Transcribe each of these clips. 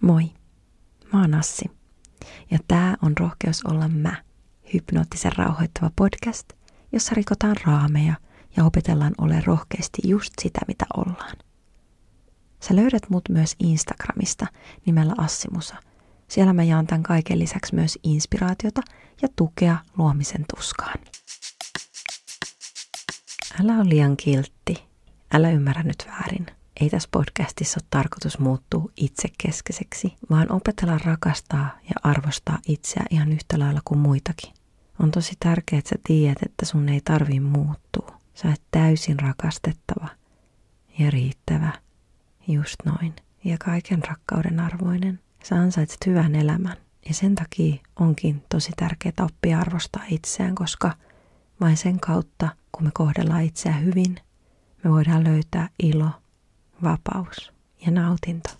Moi, mä oon Assi. Ja tää on Rohkeus olla mä, hypnoottisen rauhoittava podcast, jossa rikotaan raameja ja opetellaan ole rohkeasti just sitä, mitä ollaan. Sä löydät mut myös Instagramista nimellä Assimusa. Siellä mä jaan tämän kaiken lisäksi myös inspiraatiota ja tukea luomisen tuskaan. Älä ole liian kiltti. Älä ymmärrä nyt väärin ei tässä podcastissa ole tarkoitus muuttua itsekeskeiseksi, vaan opetella rakastaa ja arvostaa itseä ihan yhtä lailla kuin muitakin. On tosi tärkeää, että sä tiedät, että sun ei tarvi muuttua. Sä oot täysin rakastettava ja riittävä, just noin, ja kaiken rakkauden arvoinen. Sä ansaitset hyvän elämän. Ja sen takia onkin tosi tärkeää oppia arvostaa itseään, koska vain sen kautta, kun me kohdellaan itseä hyvin, me voidaan löytää ilo vapaus ja nautinto.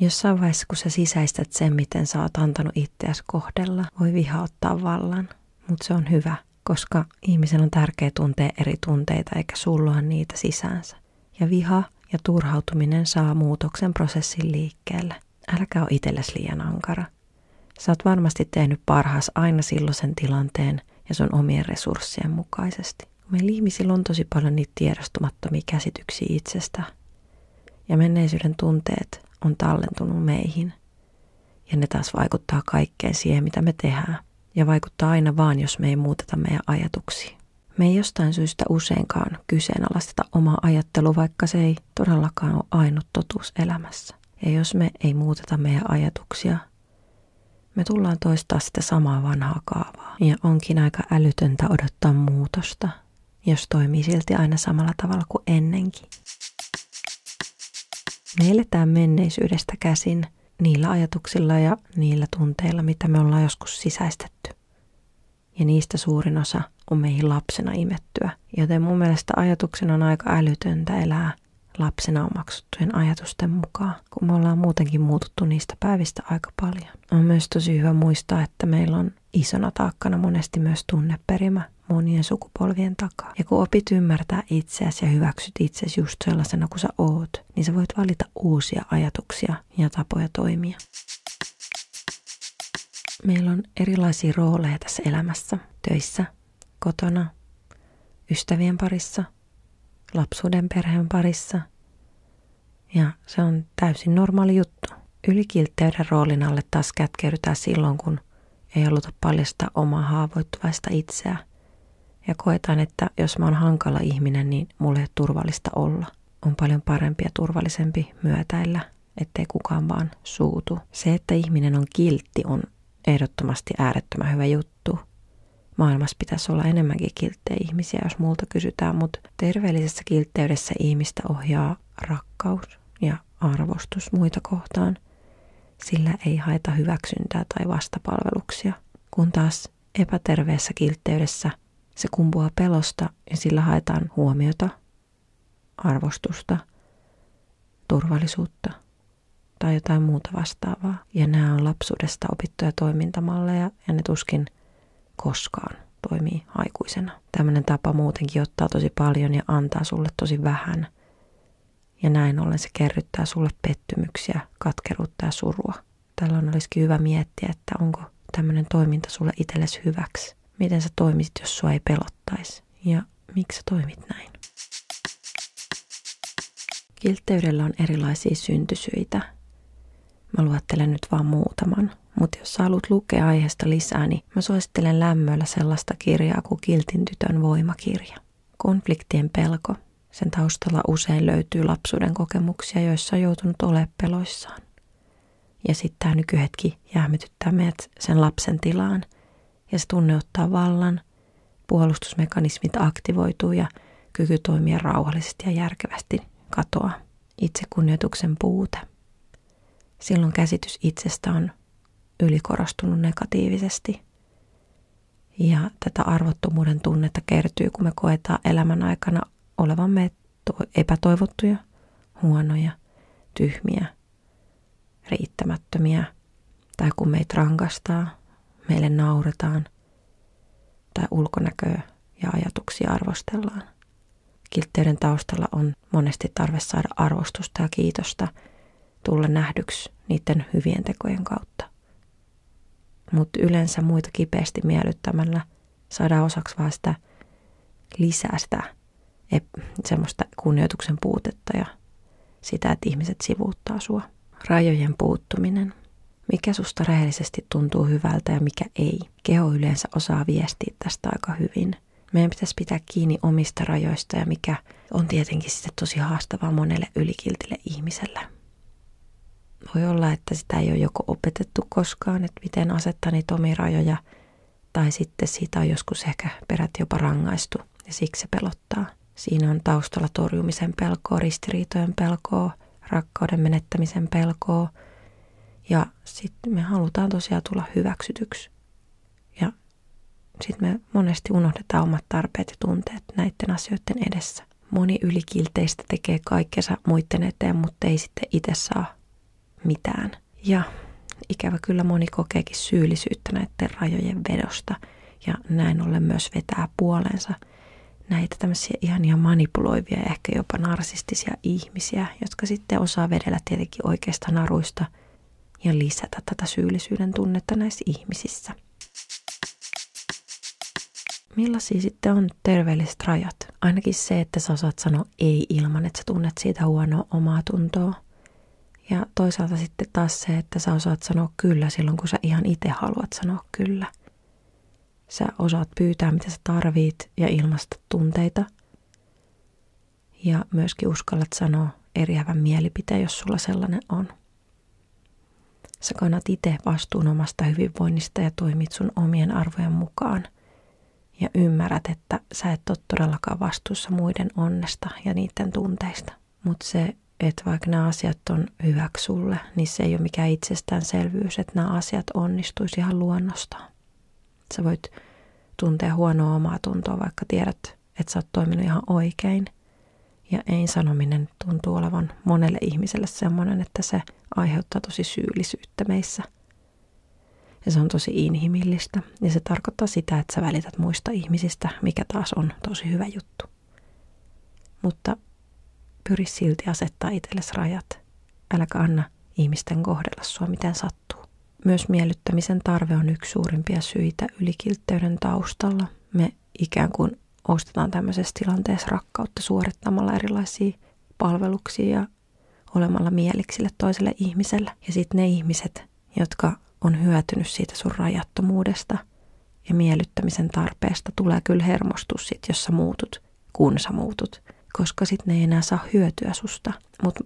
Jossain vaiheessa, kun sä sisäistät sen, miten sä oot antanut itseäsi kohdella, voi viha ottaa vallan, mutta se on hyvä, koska ihmisen on tärkeä tuntea eri tunteita eikä sulloa niitä sisäänsä. Ja viha ja turhautuminen saa muutoksen prosessin liikkeelle. Äläkä ole itsellesi liian ankara. Sä oot varmasti tehnyt parhaas aina silloisen tilanteen ja sun omien resurssien mukaisesti. Meillä ihmisillä on tosi paljon niitä tiedostumattomia käsityksiä itsestä. Ja menneisyyden tunteet on tallentunut meihin. Ja ne taas vaikuttaa kaikkeen siihen, mitä me tehdään. Ja vaikuttaa aina vaan, jos me ei muuteta meidän ajatuksia. Me ei jostain syystä useinkaan kyseenalaisteta omaa ajattelua, vaikka se ei todellakaan ole ainut totuus elämässä. Ja jos me ei muuteta meidän ajatuksia, me tullaan toistaa sitä samaa vanhaa kaavaa. Ja onkin aika älytöntä odottaa muutosta – jos toimii silti aina samalla tavalla kuin ennenkin. Me eletään menneisyydestä käsin niillä ajatuksilla ja niillä tunteilla, mitä me ollaan joskus sisäistetty. Ja niistä suurin osa on meihin lapsena imettyä. Joten mun mielestä ajatuksen on aika älytöntä elää lapsena omaksuttujen ajatusten mukaan, kun me ollaan muutenkin muututtu niistä päivistä aika paljon. On myös tosi hyvä muistaa, että meillä on isona taakkana monesti myös tunneperimä, monien sukupolvien takaa. Ja kun opit ymmärtää itseäsi ja hyväksyt itsesi just sellaisena kuin sä oot, niin sä voit valita uusia ajatuksia ja tapoja toimia. Meillä on erilaisia rooleja tässä elämässä, töissä, kotona, ystävien parissa, lapsuuden perheen parissa. Ja se on täysin normaali juttu. Ylikiltteyden roolin alle taas kätkeydytään silloin, kun ei haluta paljastaa omaa haavoittuvaista itseä – ja koetaan, että jos mä oon hankala ihminen, niin mulle ei ole turvallista olla. On paljon parempi ja turvallisempi myötäillä, ettei kukaan vaan suutu. Se, että ihminen on kiltti, on ehdottomasti äärettömän hyvä juttu. Maailmassa pitäisi olla enemmänkin kilttejä ihmisiä, jos multa kysytään, mutta terveellisessä kiltteydessä ihmistä ohjaa rakkaus ja arvostus muita kohtaan. Sillä ei haeta hyväksyntää tai vastapalveluksia, kun taas epäterveessä kiltteydessä – se kumpuaa pelosta ja sillä haetaan huomiota, arvostusta, turvallisuutta tai jotain muuta vastaavaa. Ja nämä on lapsuudesta opittuja toimintamalleja ja ne tuskin koskaan toimii aikuisena. Tämmöinen tapa muutenkin ottaa tosi paljon ja antaa sulle tosi vähän. Ja näin ollen se kerryttää sulle pettymyksiä, katkeruutta ja surua. Tällöin olisikin hyvä miettiä, että onko tämmöinen toiminta sulle itsellesi hyväksi miten sä toimisit, jos sua ei pelottaisi ja miksi sä toimit näin. Kiltteydellä on erilaisia syntysyitä. Mä luettelen nyt vaan muutaman, mutta jos sä haluat lukea aiheesta lisää, niin mä suosittelen lämmöllä sellaista kirjaa kuin Kiltin tytön voimakirja. Konfliktien pelko. Sen taustalla usein löytyy lapsuuden kokemuksia, joissa on joutunut olemaan peloissaan. Ja sitten tämä nykyhetki jäämytyttää meidät sen lapsen tilaan – ja se tunne ottaa vallan, puolustusmekanismit aktivoituu ja kyky toimia rauhallisesti ja järkevästi katoaa. Itsekunnioituksen puute. Silloin käsitys itsestä on ylikorostunut negatiivisesti. Ja tätä arvottomuuden tunnetta kertyy, kun me koetaan elämän aikana olevamme epätoivottuja, huonoja, tyhmiä, riittämättömiä, tai kun meitä rankastaa, meille nauretaan tai ulkonäköä ja ajatuksia arvostellaan. Kiltteyden taustalla on monesti tarve saada arvostusta ja kiitosta tulla nähdyksi niiden hyvien tekojen kautta. Mutta yleensä muita kipeästi miellyttämällä saadaan osaksi vaan sitä lisää sitä semmoista kunnioituksen puutetta ja sitä, että ihmiset sivuuttaa sua. Rajojen puuttuminen. Mikä susta rehellisesti tuntuu hyvältä ja mikä ei. Keho yleensä osaa viestiä tästä aika hyvin. Meidän pitäisi pitää kiinni omista rajoista ja mikä on tietenkin sitten tosi haastavaa monelle ylikiltille ihmiselle. Voi olla, että sitä ei ole joko opetettu koskaan, että miten asettaa niitä omia rajoja, tai sitten siitä on joskus ehkä peräti jopa rangaistu ja siksi se pelottaa. Siinä on taustalla torjumisen pelkoa, ristiriitojen pelkoa, rakkauden menettämisen pelkoa. Ja sitten me halutaan tosiaan tulla hyväksytyksi. Ja sitten me monesti unohdetaan omat tarpeet ja tunteet näiden asioiden edessä. Moni ylikilteistä tekee kaikkensa muiden eteen, mutta ei sitten itse saa mitään. Ja ikävä kyllä moni kokeekin syyllisyyttä näiden rajojen vedosta ja näin ollen myös vetää puolensa – näitä tämmöisiä ihania manipuloivia ja ehkä jopa narsistisia ihmisiä, jotka sitten osaa vedellä tietenkin oikeasta naruista ja lisätä tätä syyllisyyden tunnetta näissä ihmisissä. Millaisia sitten on terveelliset rajat? Ainakin se, että sä osaat sanoa ei ilman, että sä tunnet siitä huonoa omaa tuntoa. Ja toisaalta sitten taas se, että sä osaat sanoa kyllä silloin, kun sä ihan itse haluat sanoa kyllä – Sä osaat pyytää, mitä sä tarvit ja ilmaista tunteita. Ja myöskin uskallat sanoa eriävän mielipiteen, jos sulla sellainen on. Sä kannat itse vastuun omasta hyvinvoinnista ja toimit sun omien arvojen mukaan. Ja ymmärrät, että sä et ole todellakaan vastuussa muiden onnesta ja niiden tunteista. Mutta se, että vaikka nämä asiat on hyväksi sulle, niin se ei ole mikään itsestäänselvyys, että nämä asiat onnistuisi ihan luonnostaan. Sä voit tuntea huonoa omaa tuntoa, vaikka tiedät, että sä oot toiminut ihan oikein. Ja ei-sanominen tuntuu olevan monelle ihmiselle semmoinen, että se aiheuttaa tosi syyllisyyttä meissä. Ja se on tosi inhimillistä. Ja se tarkoittaa sitä, että sä välität muista ihmisistä, mikä taas on tosi hyvä juttu. Mutta pyri silti asettaa itsellesi rajat. Äläkä anna ihmisten kohdella sua miten sattuu. Myös miellyttämisen tarve on yksi suurimpia syitä ylikiltteyden taustalla. Me ikään kuin ostetaan tämmöisessä tilanteessa rakkautta suorittamalla erilaisia palveluksia ja olemalla mieliksille toiselle ihmiselle. Ja sitten ne ihmiset, jotka on hyötynyt siitä sun rajattomuudesta ja miellyttämisen tarpeesta, tulee kyllä hermostua sit, jos sä muutut, kun sä muutut. Koska sitten ne ei enää saa hyötyä susta. Mutta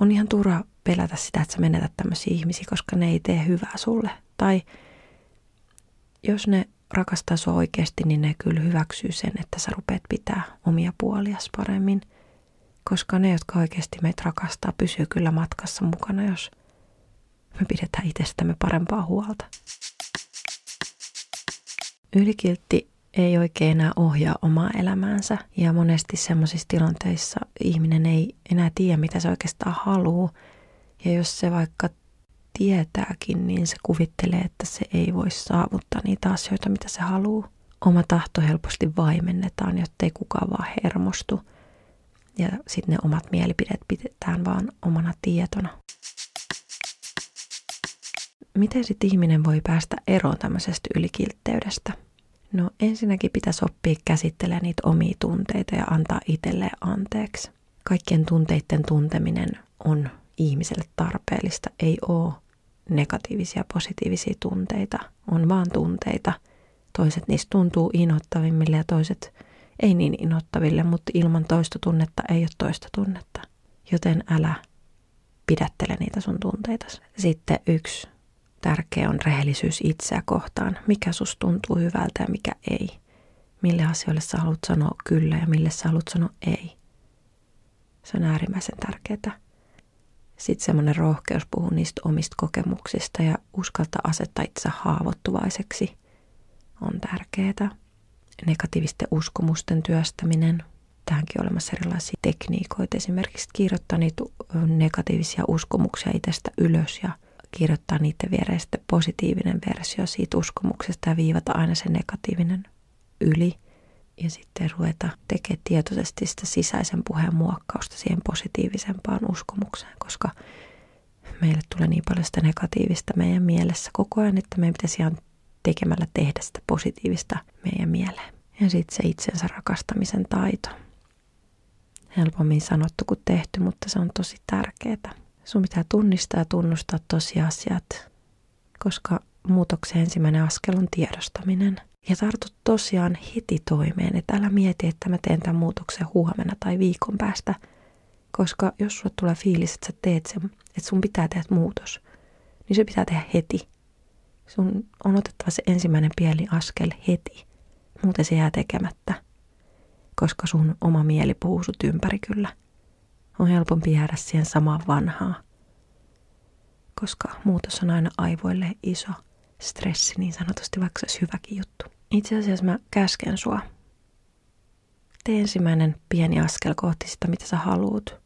on ihan turha pelätä sitä, että sä menetät tämmöisiä ihmisiä, koska ne ei tee hyvää sulle. Tai jos ne rakastaa sua oikeasti, niin ne kyllä hyväksyy sen, että sä rupeat pitää omia puolias paremmin. Koska ne, jotka oikeasti meitä rakastaa, pysyy kyllä matkassa mukana, jos me pidetään itsestämme parempaa huolta. Ylikiltti ei oikein enää ohjaa omaa elämäänsä ja monesti semmoisissa tilanteissa ihminen ei enää tiedä, mitä se oikeastaan haluaa. Ja jos se vaikka tietääkin, niin se kuvittelee, että se ei voi saavuttaa niitä asioita, mitä se haluaa. Oma tahto helposti vaimennetaan, jotta ei kukaan vaan hermostu. Ja sitten ne omat mielipideet pidetään vaan omana tietona. Miten sitten ihminen voi päästä eroon tämmöisestä ylikiltteydestä? No ensinnäkin pitäisi oppia käsittelemään niitä omia tunteita ja antaa itselleen anteeksi. Kaikkien tunteiden tunteminen on ihmiselle tarpeellista. Ei ole negatiivisia positiivisia tunteita, on vaan tunteita. Toiset niistä tuntuu inottavimmille ja toiset ei niin inottaville, mutta ilman toista tunnetta ei ole toista tunnetta. Joten älä pidättele niitä sun tunteita. Sitten yksi tärkeä on rehellisyys itseä kohtaan. Mikä sus tuntuu hyvältä ja mikä ei. Mille asioille sä haluat sanoa kyllä ja mille sä haluat sanoa ei. Se on äärimmäisen tärkeää. Sitten semmoinen rohkeus puhua niistä omista kokemuksista ja uskaltaa asettaa itse haavoittuvaiseksi on tärkeää. Negatiivisten uskomusten työstäminen. Tähänkin on olemassa erilaisia tekniikoita. Esimerkiksi kirjoittaa niitä negatiivisia uskomuksia itsestä ylös ja kirjoittaa niiden viereen positiivinen versio siitä uskomuksesta ja viivata aina se negatiivinen yli. Ja sitten ruveta tekemään tietoisesti sitä sisäisen puheen muokkausta siihen positiivisempaan uskomukseen, koska meille tulee niin paljon sitä negatiivista meidän mielessä koko ajan, että meidän pitäisi ihan tekemällä tehdä sitä positiivista meidän mieleen. Ja sitten se itsensä rakastamisen taito. Helpommin sanottu kuin tehty, mutta se on tosi tärkeää. Sun pitää tunnistaa ja tunnustaa tosiasiat, koska muutoksen ensimmäinen askel on tiedostaminen. Ja tartu tosiaan heti toimeen, että älä mieti, että mä teen tämän muutoksen huomenna tai viikon päästä. Koska jos sulle tulee fiilis, että sä teet sen, että sun pitää tehdä muutos, niin se pitää tehdä heti. Sun on otettava se ensimmäinen pieni askel heti. Muuten se jää tekemättä. Koska sun oma mieli puhuu sut ympäri kyllä. On helpompi jäädä siihen samaan vanhaan. Koska muutos on aina aivoille iso stressi niin sanotusti, vaikka se olisi hyväkin juttu. Itse asiassa mä käsken sua. Tee ensimmäinen pieni askel kohti sitä, mitä sä haluut,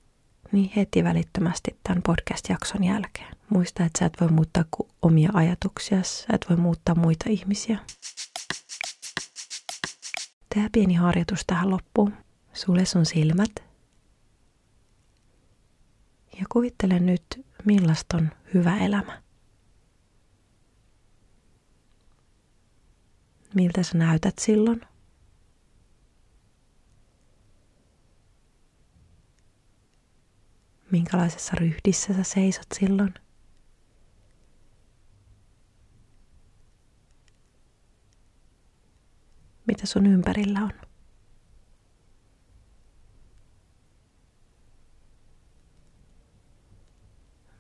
niin heti välittömästi tämän podcast-jakson jälkeen. Muista, että sä et voi muuttaa kuin omia ajatuksia, sä et voi muuttaa muita ihmisiä. Tee pieni harjoitus tähän loppuun. Sulle sun silmät. Ja kuvittele nyt, millaista on hyvä elämä. Miltä sä näytät silloin? Minkälaisessa ryhdissä sä seisot silloin? Mitä sun ympärillä on?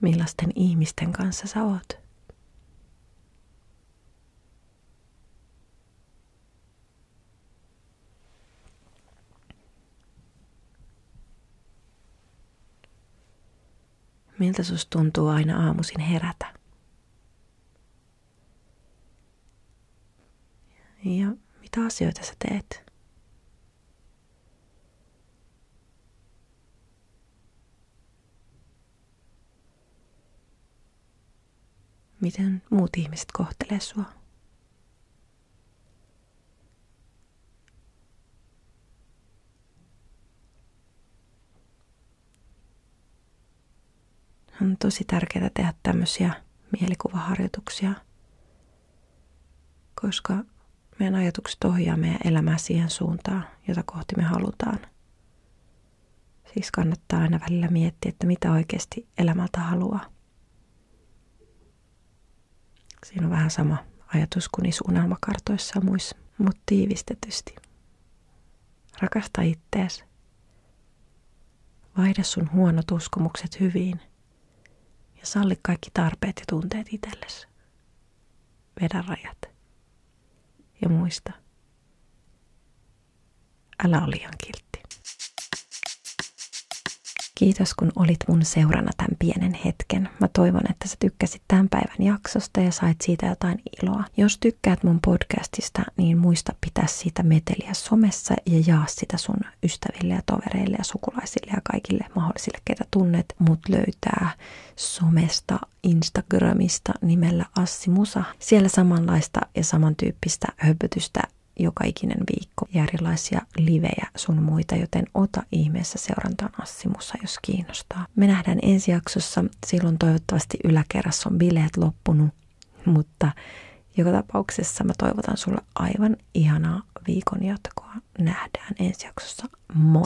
Millaisten ihmisten kanssa sä oot? Miltä susta tuntuu aina aamuisin herätä? Ja mitä asioita sä teet? Miten muut ihmiset kohtelee sua? On tosi tärkeää tehdä tämmöisiä mielikuvaharjoituksia, koska meidän ajatukset ohjaa meidän elämää siihen suuntaan, jota kohti me halutaan. Siis kannattaa aina välillä miettiä, että mitä oikeasti elämältä haluaa. Siinä on vähän sama ajatus kuin niissä unelmakartoissa ja muissa, mutta tiivistetysti. Rakasta ittees. Vaihda sun huonot uskomukset hyviin – salli kaikki tarpeet ja tunteet itsellesi. Vedä rajat. Ja muista, älä ole liian kiltti. Kiitos kun olit mun seurana tämän pienen hetken. Mä toivon, että sä tykkäsit tämän päivän jaksosta ja sait siitä jotain iloa. Jos tykkäät mun podcastista, niin muista pitää siitä meteliä somessa ja jaa sitä sun ystäville ja tovereille ja sukulaisille ja kaikille mahdollisille, ketä tunnet. Mut löytää somesta, Instagramista nimellä Assi Musa. Siellä samanlaista ja samantyyppistä höpötystä joka ikinen viikko ja erilaisia livejä sun muita, joten ota ihmeessä seurantaan Assimussa, jos kiinnostaa. Me nähdään ensi jaksossa, silloin toivottavasti yläkerrassa on bileet loppunut, mutta joka tapauksessa mä toivotan sulle aivan ihanaa viikon jatkoa. Nähdään ensi jaksossa. Moi!